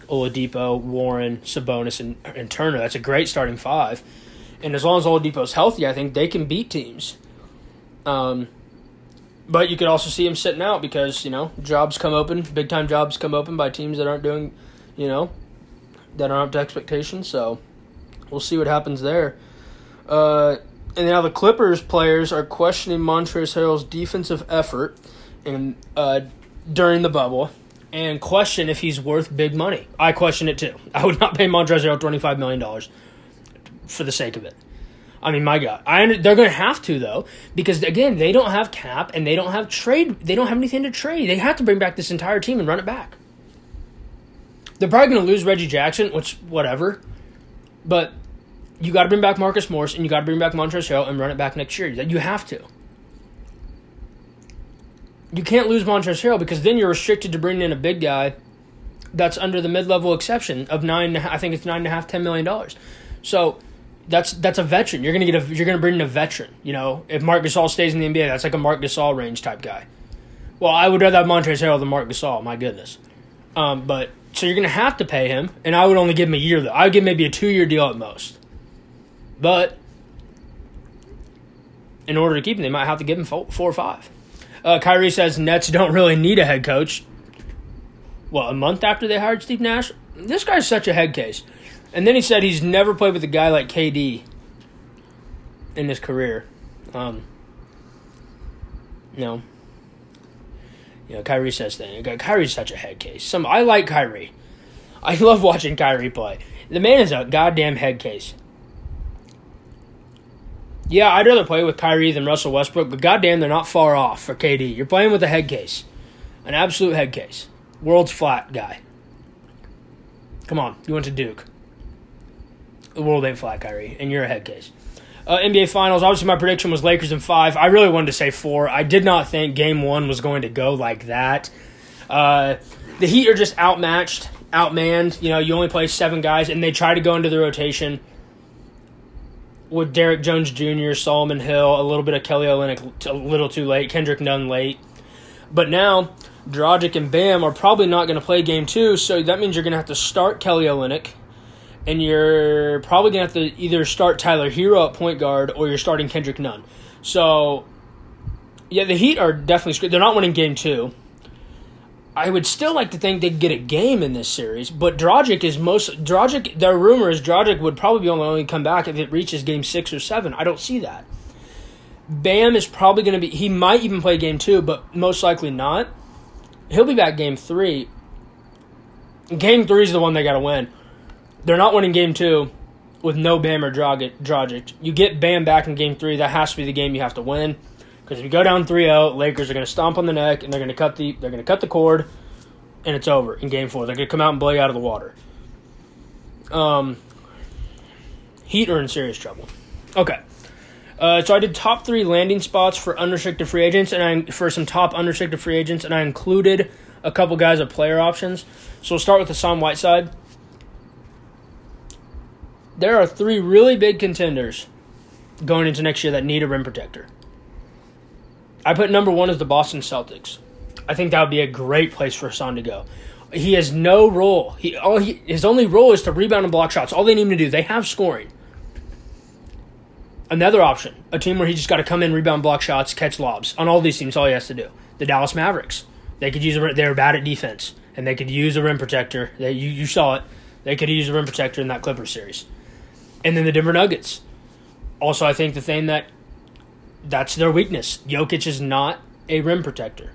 Oladipo, Warren, Sabonis, and, and Turner. That's a great starting five, and as long as Oladipo's healthy, I think they can beat teams. Um, but you could also see him sitting out because you know jobs come open, big time jobs come open by teams that aren't doing, you know, that aren't up to expectations. So we'll see what happens there. Uh, And now the Clippers players are questioning Montrezl Harrell's defensive effort and uh, during the bubble and question if he's worth big money. I question it too. I would not pay Montrezl Harrell twenty five million dollars for the sake of it. I mean, my God, I they're going to have to though because again, they don't have cap and they don't have trade. They don't have anything to trade. They have to bring back this entire team and run it back. They're probably going to lose Reggie Jackson, which whatever, but you got to bring back Marcus Morris and you got to bring back Montrezl Harrell and run it back next year. You have to. You can't lose Montrezl Harrell because then you're restricted to bringing in a big guy that's under the mid-level exception of nine. I think it's nine and a half, ten million dollars. So that's that's a veteran. You're gonna get a you're gonna bring in a veteran. You know, if Marc Gasol stays in the NBA, that's like a Marc Gasol range type guy. Well, I would rather have Montrezl Harrell than Marc Gasol. My goodness. Um, but so you're gonna have to pay him, and I would only give him a year though. I would give maybe a two year deal at most. But in order to keep him, they might have to give him four, four or five. Uh, Kyrie says Nets don't really need a head coach. Well, a month after they hired Steve Nash, this guy's such a head case. And then he said he's never played with a guy like KD in his career. Um, no. You know, Kyrie says that. Kyrie's such a head case. Some I like Kyrie. I love watching Kyrie play. The man is a goddamn head case. Yeah, I'd rather play with Kyrie than Russell Westbrook, but goddamn, they're not far off for KD. You're playing with a head case, an absolute head case, world's flat guy. Come on, you went to Duke. The world ain't flat, Kyrie, and you're a head case. Uh, NBA Finals. Obviously, my prediction was Lakers in five. I really wanted to say four. I did not think Game One was going to go like that. Uh, the Heat are just outmatched, outmanned. You know, you only play seven guys, and they try to go into the rotation with Derrick Jones Jr., Solomon Hill, a little bit of Kelly Olynyk, a little too late, Kendrick Nunn late. But now, Dragic and Bam are probably not going to play game two, so that means you're going to have to start Kelly Olynyk, and you're probably to have to either start Tyler Herro at point guard or you're starting Kendrick Nunn. So, yeah, the Heat are definitely screwed. They're not winning game two. I would still like to think they'd get a game in this series, but Dragic is most Dragic. Their rumor is Dragic would probably only come back if it reaches game six or seven. I don't see that. Bam is probably going to be. He might even play game two, but most likely not. He'll be back game three. Game three is the one they got to win. They're not winning game two with no Bam or Dragic. You get Bam back in game three. That has to be the game you have to win. Because if you go down 3-0, Lakers are going to stomp on the neck and they're going to cut the they're going to cut the cord, and it's over in Game Four. They're going to come out and blow you out of the water. Um, Heat are in serious trouble. Okay. Uh, so I did top three landing spots for unrestricted free agents, and I for some top unrestricted free agents, and I included a couple guys of player options. So we'll start with Hassan Whiteside. There are three really big contenders going into next year that need a rim protector. I put number one as the Boston Celtics. I think that would be a great place for Hassan to go. He has no role. He all he his only role is to rebound and block shots. All they need him to do. They have scoring. Another option, a team where he just got to come in, rebound, block shots, catch lobs. On all these teams, all he has to do. The Dallas Mavericks. They could use a, they're bad at defense, and they could use a rim protector. They, you you saw it. They could use a rim protector in that Clippers series. And then the Denver Nuggets. Also, I think the thing that that's their weakness. Jokic is not a rim protector.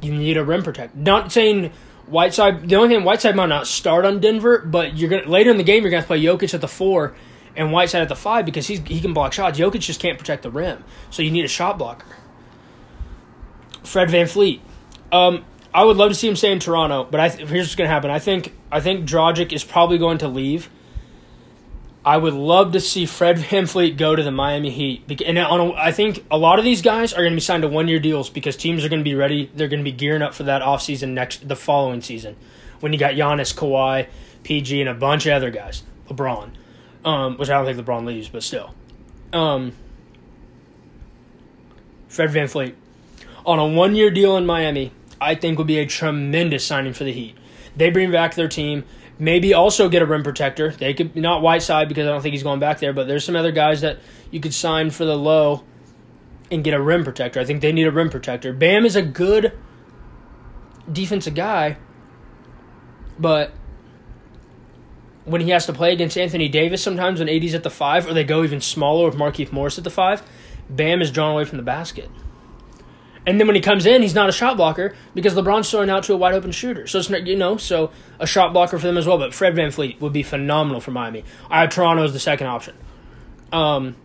You need a rim protector. Not saying Whiteside. The only thing Whiteside might not start on Denver, but you're gonna later in the game you're gonna play Jokic at the four and Whiteside at the five because he's he can block shots. Jokic just can't protect the rim, so you need a shot blocker. Fred VanVleet. Um, I would love to see him stay in Toronto, but I th- here's what's gonna happen. I think I think Dragic is probably going to leave I would love to see Fred VanVleet go to the Miami Heat. And a, I think a lot of these guys are going to be signed to one year deals because teams are going to be ready. They're going to be gearing up for that offseason next the following season when you got Giannis, Kawhi, PG, and a bunch of other guys. LeBron, um, which I don't think LeBron leaves, but still. Um, Fred VanVleet on a one year deal in Miami, I think would be a tremendous signing for the Heat. They bring back their team. Maybe also get a rim protector. They could not Whiteside because I don't think he's going back there, but there's some other guys that you could sign for the low and get a rim protector. I think they need a rim protector. Bam is a good defensive guy, but when he has to play against Anthony Davis sometimes when AD's at the five, or they go even smaller with Markieff Morris at the five, Bam is drawn away from the basket. And then when he comes in, he's not a shot blocker because LeBron's throwing out to a wide open shooter. So it's not, you know, so a shot blocker for them as well. But Fred VanVleet would be phenomenal for Miami. I have Toronto as the second option. Um,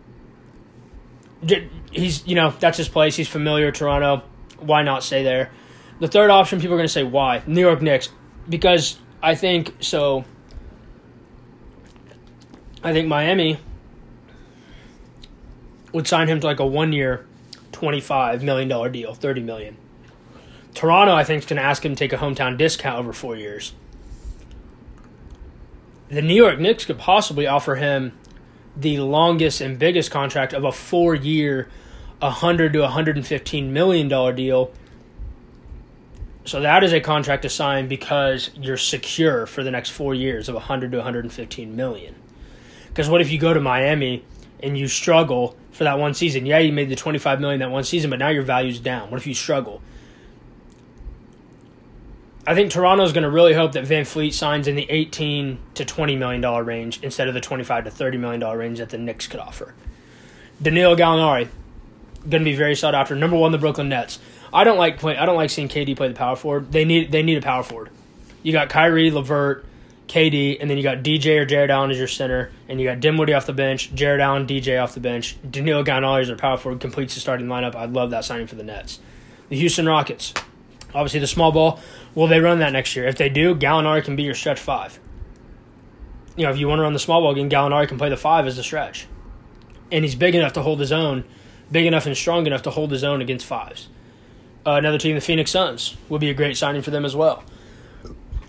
he's you know that's his place. He's familiar Toronto. Why not stay there? The third option, people are going to say why New York Knicks because I think so. I think Miami would sign him to like a one year, $25 million deal, 30 million. Toronto, I think, is going to ask him to take a hometown discount over four years. The New York Knicks could possibly offer him the longest and biggest contract of a four year, 100 to 115 million dollar deal. So that is a contract to sign because you're secure for the next four years of 100 to 115 million. Because what if you go to Miami and you struggle for that one season? Yeah, you made the 25 million that one season, but now your value's down. What if you struggle? I think Toronto's going to really hope that VanVleet signs in the 18 to 20 million dollar range instead of the 25 to 30 million dollar range that the Knicks could offer. Danilo Gallinari going to be very sought after. Number one, the Brooklyn Nets. I don't like play, I don't like seeing KD play the power forward. They need they need a power forward. You got Kyrie, LeVert, KD, and then you got DJ or Jarrett Allen as your center, and you got Dinwiddie off the bench, Jarrett Allen, DJ off the bench. Danilo Gallinari as their power forward completes the starting lineup. I'd love that signing for the Nets. The Houston Rockets, obviously the small ball. Will they run that next year? If they do, Gallinari can be your stretch five. You know, if you want to run the small ball game, Gallinari can play the five as the stretch, and he's big enough to hold his own, big enough and strong enough to hold his own against fives. Uh, another team, the Phoenix Suns, would be a great signing for them as well.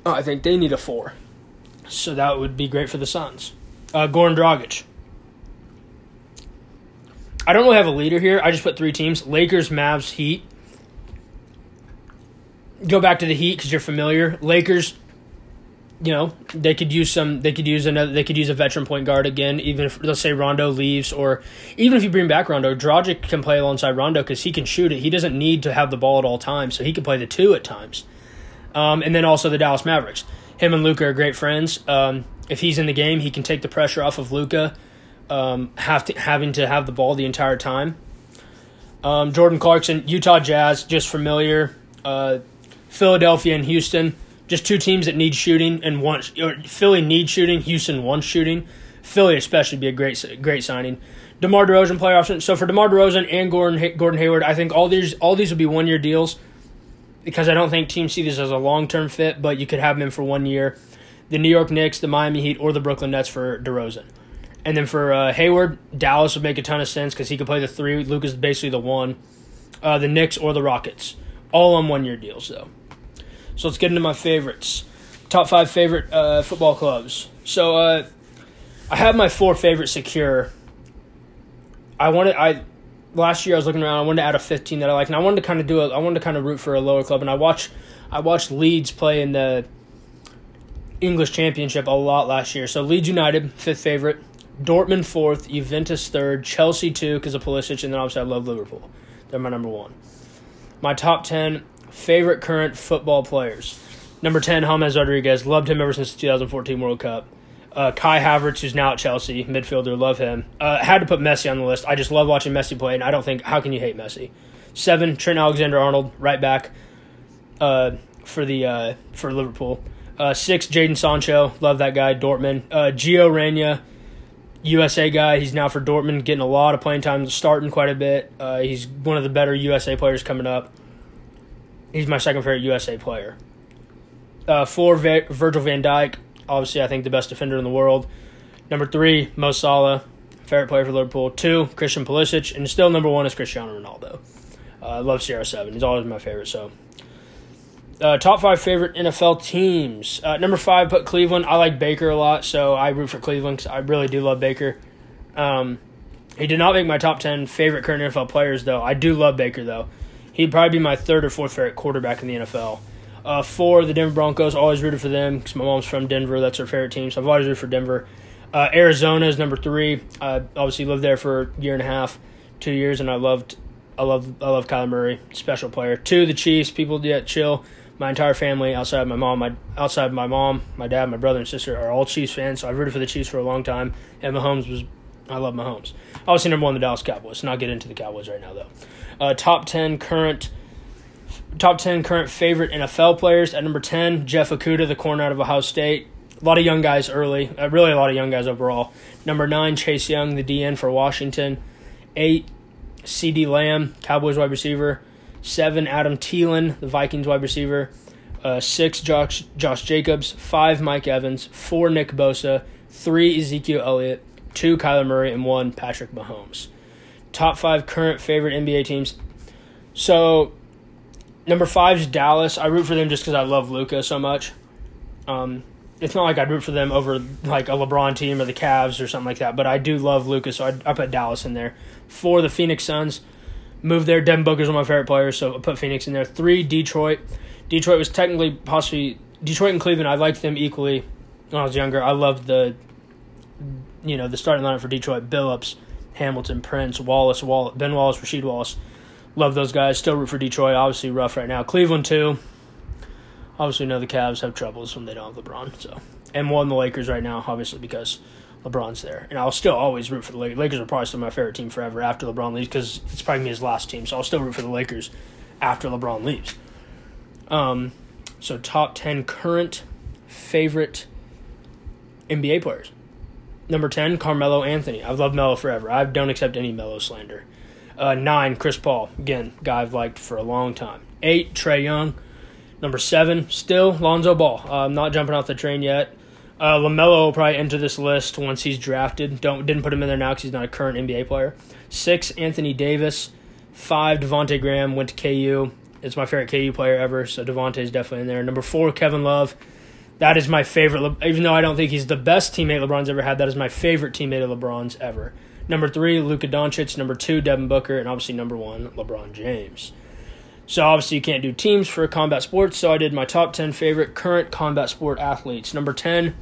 Uh, I think they need a four. So that would be great for the Suns. Uh, Goran Dragic. I don't really have a leader here. I just put three teams Lakers, Mavs, Heat. Go back to the Heat because you're familiar. Lakers, you know, they could use some. They could use another. They could use a veteran point guard again. Even if let's say Rondo leaves, or even if you bring back Rondo, Dragic can play alongside Rondo because he can shoot it. He doesn't need to have the ball at all times, so he can play the two at times. Um, and then also the Dallas Mavericks him and Luka are great friends. Um, if he's in the game, he can take the pressure off of Luka, um, have to, having to have the ball the entire time. Um, Jordan Clarkson, Utah Jazz, just familiar. Uh, Philadelphia and Houston, just two teams that need shooting and want. Philly needs shooting. Houston wants shooting. Philly especially be a great great signing. DeMar DeRozan option. So for DeMar DeRozan and Gordon Gordon Hayward, I think all these all these will be one year deals because I don't think Team this as a long term fit, but you could have him for one year. The New York Knicks, the Miami Heat, or the Brooklyn Nets for DeRozan. And then for uh, Hayward, Dallas would make a ton of sense because he could play the three. Luke is basically the one. Uh, the Knicks or the Rockets. All on one year deals, though. So let's get into my favorites. Top five favorite uh, football clubs. So uh, I have my four favorite secure. I wanted I last year I was looking around. I wanted to add a 15 that I like, and I wanted to kind of do a. I wanted to kind of root for a lower club, and I watched I watched Leeds play in the English Championship a lot last year. So Leeds United, fifth favorite, Dortmund fourth, Juventus third, Chelsea two because of Pulisic, and then obviously I love Liverpool. They're my number one. My top ten favorite current football players. Number ten, James Rodriguez. Loved him ever since the 2014 World Cup. Uh, Kai Havertz, who's now at Chelsea, midfielder, love him. Uh, had to put Messi on the list. I just love watching Messi play, and I don't think how can you hate Messi? Seven, Trent Alexander Arnold, right back, uh, for the uh, for Liverpool. Uh, six, Jadon Sancho, love that guy. Dortmund. Uh, Gio Reyna, USA guy. He's now for Dortmund, getting a lot of playing time, starting quite a bit. He's one of the better USA players coming up. He's my second favorite USA player. Four, Virgil Van Dijk obviously, I think the best defender in the world. Number three, Mo Salah, favorite player for Liverpool. Two, Christian Pulisic, and still number one is Cristiano Ronaldo. Uh, I love CR7. He's always my favorite. So, uh, top five favorite NFL teams. Uh, number five, put Cleveland. I like Baker a lot, so I root for Cleveland because I really do love Baker. Um, he did not make my top ten favorite current NFL players, though. I do love Baker, though. He'd probably be my third or fourth favorite quarterback in the NFL. Uh, for the Denver Broncos, always rooted for them because my mom's from Denver. That's her favorite team, so I've always rooted for Denver. Uh, Arizona is number three. I obviously lived there for a year and a half, two years, and I loved, I love, I love Kyler Murray, special player. Two, the Chiefs. People, yeah, chill. My entire family, outside my mom, my outside my mom, my dad, my brother and sister, are all Chiefs fans. So I've rooted for the Chiefs for a long time. And Mahomes was, I love Mahomes. Obviously, number one, the Dallas Cowboys. Not get into the Cowboys right now though. Uh, top ten current top 10 current favorite NFL players. At number 10, Jeff Okudah, the corner out of Ohio State. A lot of young guys early, uh, really a lot of young guys overall. Number 9, Chase Young, the DN for Washington. 8, CeeDee Lamb, Cowboys wide receiver. 7, Adam Thielen, the Vikings wide receiver. Uh, 6, Josh, Josh Jacobs. 5, Mike Evans. 4, Nick Bosa. 3, Ezekiel Elliott. 2, Kyler Murray. And 1, Patrick Mahomes. Top 5 current favorite NBA teams. So Number five is Dallas. I root for them just because I love Luka so much. Um, it's not like I'd root for them over like a LeBron team or the Cavs or something like that, but I do love Luka, so I, I put Dallas in there. Four, the Phoenix Suns. Move there. Devin Booker's one of my favorite players, so I put Phoenix in there. Three, Detroit. Detroit was technically possibly Detroit and Cleveland. I liked them equally when I was younger. I loved the, you know, the starting lineup for Detroit: Billups, Hamilton, Prince, Wallace, Wallace, Ben Wallace, Rasheed Wallace. Love those guys. Still root for Detroit. Obviously rough right now. Cleveland too. Obviously know the Cavs have troubles when they don't have LeBron. So and one the Lakers right now, obviously because LeBron's there. And I'll still always root for the Lakers. Lakers are probably still my favorite team forever after LeBron leaves because it's probably his last team. So I'll still root for the Lakers after LeBron leaves. Um, so top ten current favorite NBA players. Number ten, Carmelo Anthony. I've loved Melo forever. I don't accept any Melo slander. Uh, nine, Chris Paul. Again, guy I've liked for a long time. Eight, Trae Young. Number seven, still Lonzo Ball. Uh, I'm not jumping off the train yet. Uh, Lamelo will probably enter this list once he's drafted. Don't didn't put him in there now because he's not a current NBA player. Six, Anthony Davis. Five, Devonte Graham went to KU. It's my favorite KU player ever, so Devonte's definitely in there. Number four, Kevin Love. That is my favorite. Even though I don't think he's the best teammate LeBron's ever had, that is my favorite teammate of LeBron's ever. Number three, Luka Doncic. Number two, Devin Booker. And obviously, number one, LeBron James. So, obviously, you can't do teams for combat sports. So, I did my top 10 favorite current combat sport athletes. Number 10,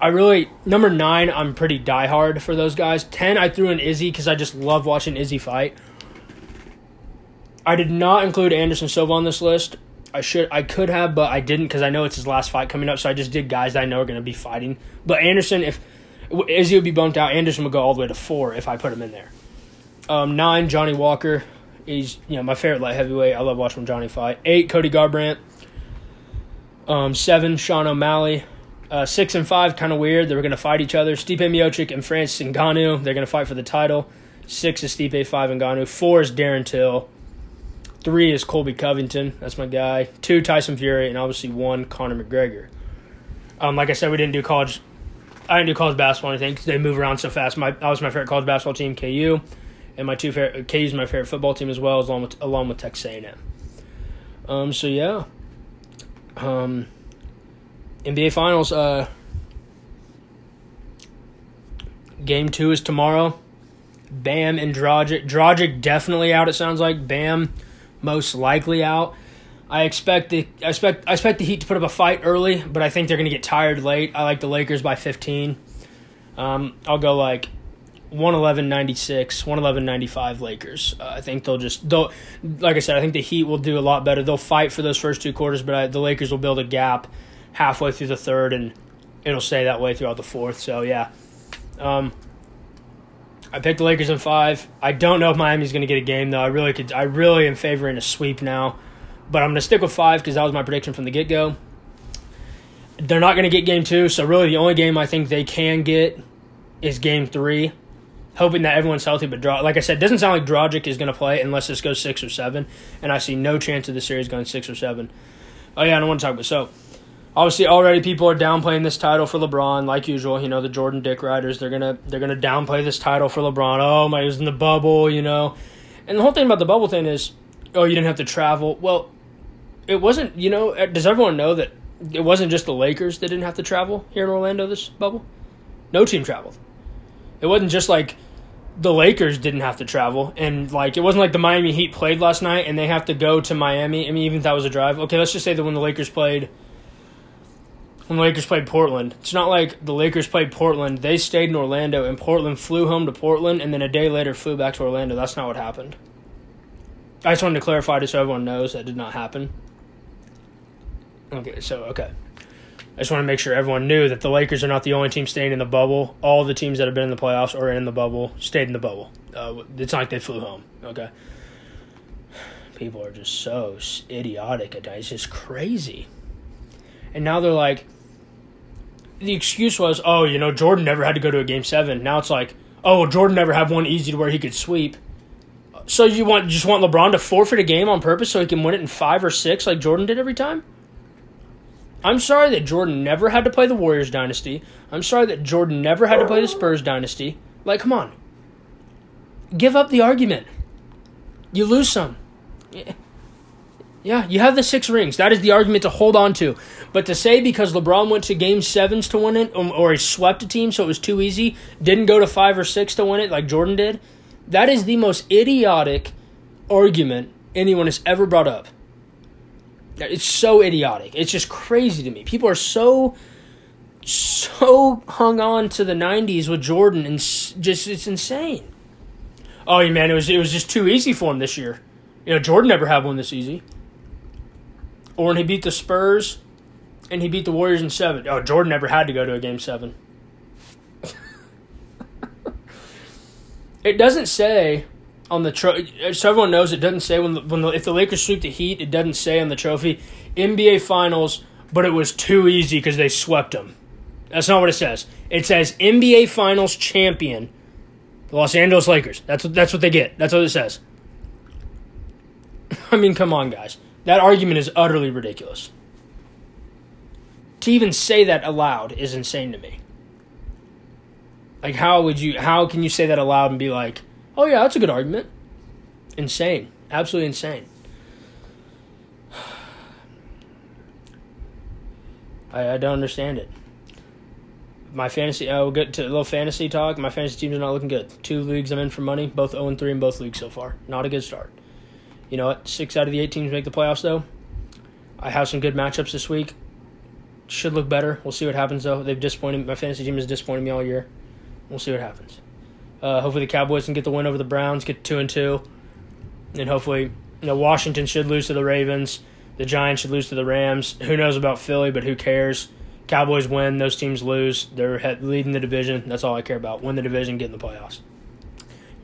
I really, number nine, I'm pretty diehard for those guys. 10, I threw in Izzy because I just love watching Izzy fight. I did not include Anderson Silva on this list. I should, I could have, but I didn't because I know it's his last fight coming up. So I just did guys that I know are going to be fighting. But Anderson, if Izzy would be bumped out. Anderson would go all the way to four if I put him in there. Um, nine, Johnny Walker. He's you know my favorite light heavyweight. I love watching Johnny fight. Eight, Cody Garbrandt. Um, seven, Sean O'Malley. Uh, six and five, kind of weird. They were going to fight each other. Stipe Miocic and Francis Ngannou. They're going to fight for the title. Six is Stipe. Five Ngannou. Four is Darren Till. Three is Colby Covington. That's my guy. Two, Tyson Fury, and obviously one, Conor McGregor. Um, like I said, we didn't do college I didn't do college basketball or anything because they move around so fast. My I was my favorite college basketball team, KU, and my two favorite KU is my favorite football team as well, as along with along with Texas A&M. Um. So yeah. Um. NBA Finals. Uh. Game two is tomorrow. Bam and Dragic. Dragic definitely out. It sounds like Bam, most likely out. I expect the I expect I expect the Heat to put up a fight early, but I think they're going to get tired late. I like the Lakers by 15. Um, I'll go like 111-96, 111-95 Lakers. Uh, I think they'll just they'll like I said, I think the Heat will do a lot better. They'll fight for those first two quarters, but I, the Lakers will build a gap halfway through the third, and it'll stay that way throughout the fourth. So yeah, um, I picked the Lakers in five. I don't know if Miami's going to get a game though. I really could. I really am favoring a sweep now. But I'm going to stick with five because that was my prediction from the get go. They're not going to get game two, so really the only game I think they can get is game three. Hoping that everyone's healthy, but draw. Like I said, doesn't sound like Dragic is going to play unless this goes six or seven, and I see no chance of the series going six or seven. Oh yeah, I don't want to talk about so. Obviously, already people are downplaying this title for LeBron, like usual. You know the Jordan Dick Riders. They're gonna they're gonna downplay this title for LeBron. Oh my, he was in the bubble, you know. And the whole thing about the bubble thing is, oh, you didn't have to travel. Well, it wasn't. You know, uh, does everyone know that it wasn't just the Lakers that didn't have to travel here in Orlando this bubble? No team traveled. It wasn't just like the Lakers didn't have to travel, and like it wasn't like the Miami Heat played last night and they have to go to Miami. I mean, even if that was a drive. Okay, let's just say that when the Lakers played. When the Lakers played Portland, it's not like the Lakers played Portland. They stayed in Orlando, and Portland flew home to Portland, and then a day later flew back to Orlando. That's not what happened. I just wanted to clarify just so everyone knows that did not happen. Okay, so okay. I just want to make sure everyone knew that the Lakers are not the only team staying in the bubble. All the teams that have been in the playoffs or in the bubble stayed in the bubble. Uh, it's not like they flew home. Okay. People are just so idiotic It's just crazy. And now they're like, the excuse was, oh, you know, Jordan never had to go to a game seven. Now it's like, oh, Jordan never had one easy to where he could sweep. So you want just want LeBron to forfeit a game on purpose so he can win it in five or six like Jordan did every time? I'm sorry that Jordan never had to play the Warriors dynasty. I'm sorry that Jordan never had to play the Spurs dynasty. Like, come on. Give up the argument. You lose some. Yeah, you have the six rings. That is the argument to hold on to. But to say because LeBron went to game sevens to win it, um, or he swept a team so it was too easy, didn't go to five or six to win it like Jordan did, that is the most idiotic argument anyone has ever brought up. It's so idiotic. It's just crazy to me. People are so so hung on to the 90s with Jordan and just it's insane. Oh, yeah, man, it was it was just too easy for him this year. You know, Jordan never had one this easy. Or when he beat the Spurs and he beat the Warriors in 7. Oh, Jordan never had to go to a game 7. it doesn't say on the trophy. So everyone knows it doesn't say when the, when the, if the Lakers sweep the Heat, it doesn't say on the trophy NBA Finals, but it was too easy because they swept them. That's not what it says. It says NBA Finals champion, the Los Angeles Lakers. That's what that's what they get. That's what it says. I mean, come on, guys. That argument is utterly ridiculous. To even say that aloud is insane to me. Like, how would you? How can you say that aloud and be like, Oh yeah, that's a good argument. Insane. Absolutely insane. I, I don't understand it. My fantasy, uh, I will get to a little fantasy talk. My fantasy teams are not looking good. Two leagues I'm in for money, both 0 3 in both leagues so far. Not a good start. You know what? Six out of the eight teams make the playoffs, though. I have some good matchups this week. Should look better. We'll see what happens, though. They've disappointed. My fantasy team has disappointed me all year. We'll see what happens. Uh, hopefully, the Cowboys can get the win over the Browns, get two and two, and hopefully, you know, Washington should lose to the Ravens. The Giants should lose to the Rams. Who knows about Philly, but who cares? Cowboys win, those teams lose. They're leading the division. That's all I care about. Win the division, get in the playoffs.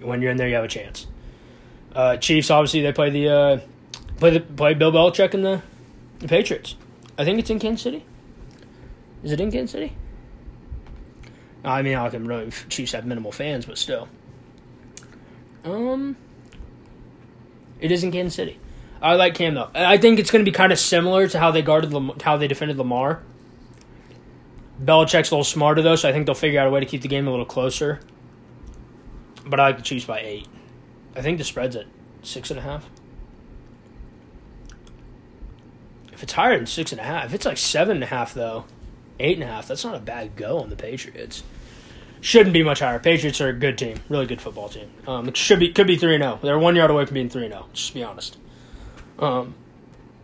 When you're in there, you have a chance. Uh, Chiefs, obviously, they play the uh, play the play Bill Belichick and the, the Patriots. I think it's in Kansas City. Is it in Kansas City? I mean, I can really Chiefs have minimal fans, but still. Um, it is in Kansas City. I like Cam though. I think it's going to be kind of similar to how they guarded Lam- how they defended Lamar. Belichick's a little smarter though, so I think they'll figure out a way to keep the game a little closer. But I like the Chiefs by eight. I think the spread's at six and a half. If it's higher than six and a half, if it's like seven and a half though, eight and a half, that's not a bad go on the Patriots shouldn't be much higher. Patriots are a good team, really good football team. Um, it should be could be three zero. They're one yard away from being three three zero. Just be honest. Um,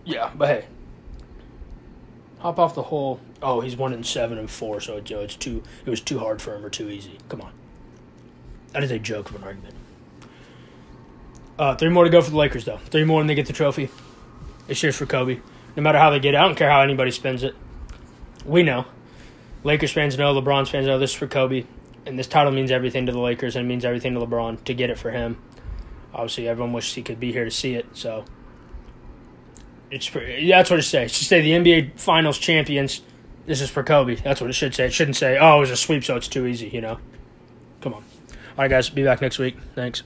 yeah, but hey, hop off the hole. Oh, he's one and seven and four, so it, it's too. It was too hard for him or too easy. Come on, that is a joke of an argument. Uh, three more to go for the Lakers, though. Three more when they get the trophy. It's just for Kobe. No matter how they get it, I don't care how anybody spends it. We know. Lakers fans know, LeBron's fans know this is for Kobe and this title means everything to the Lakers and it means everything to LeBron to get it for him. Obviously, everyone wishes he could be here to see it. So it's yeah, that's what it says. It should say the NBA Finals champions. This is for Kobe. That's what it should say. It shouldn't say, "Oh, it was a sweep, so it's too easy." You know. Come on. All right, guys. Be back next week. Thanks.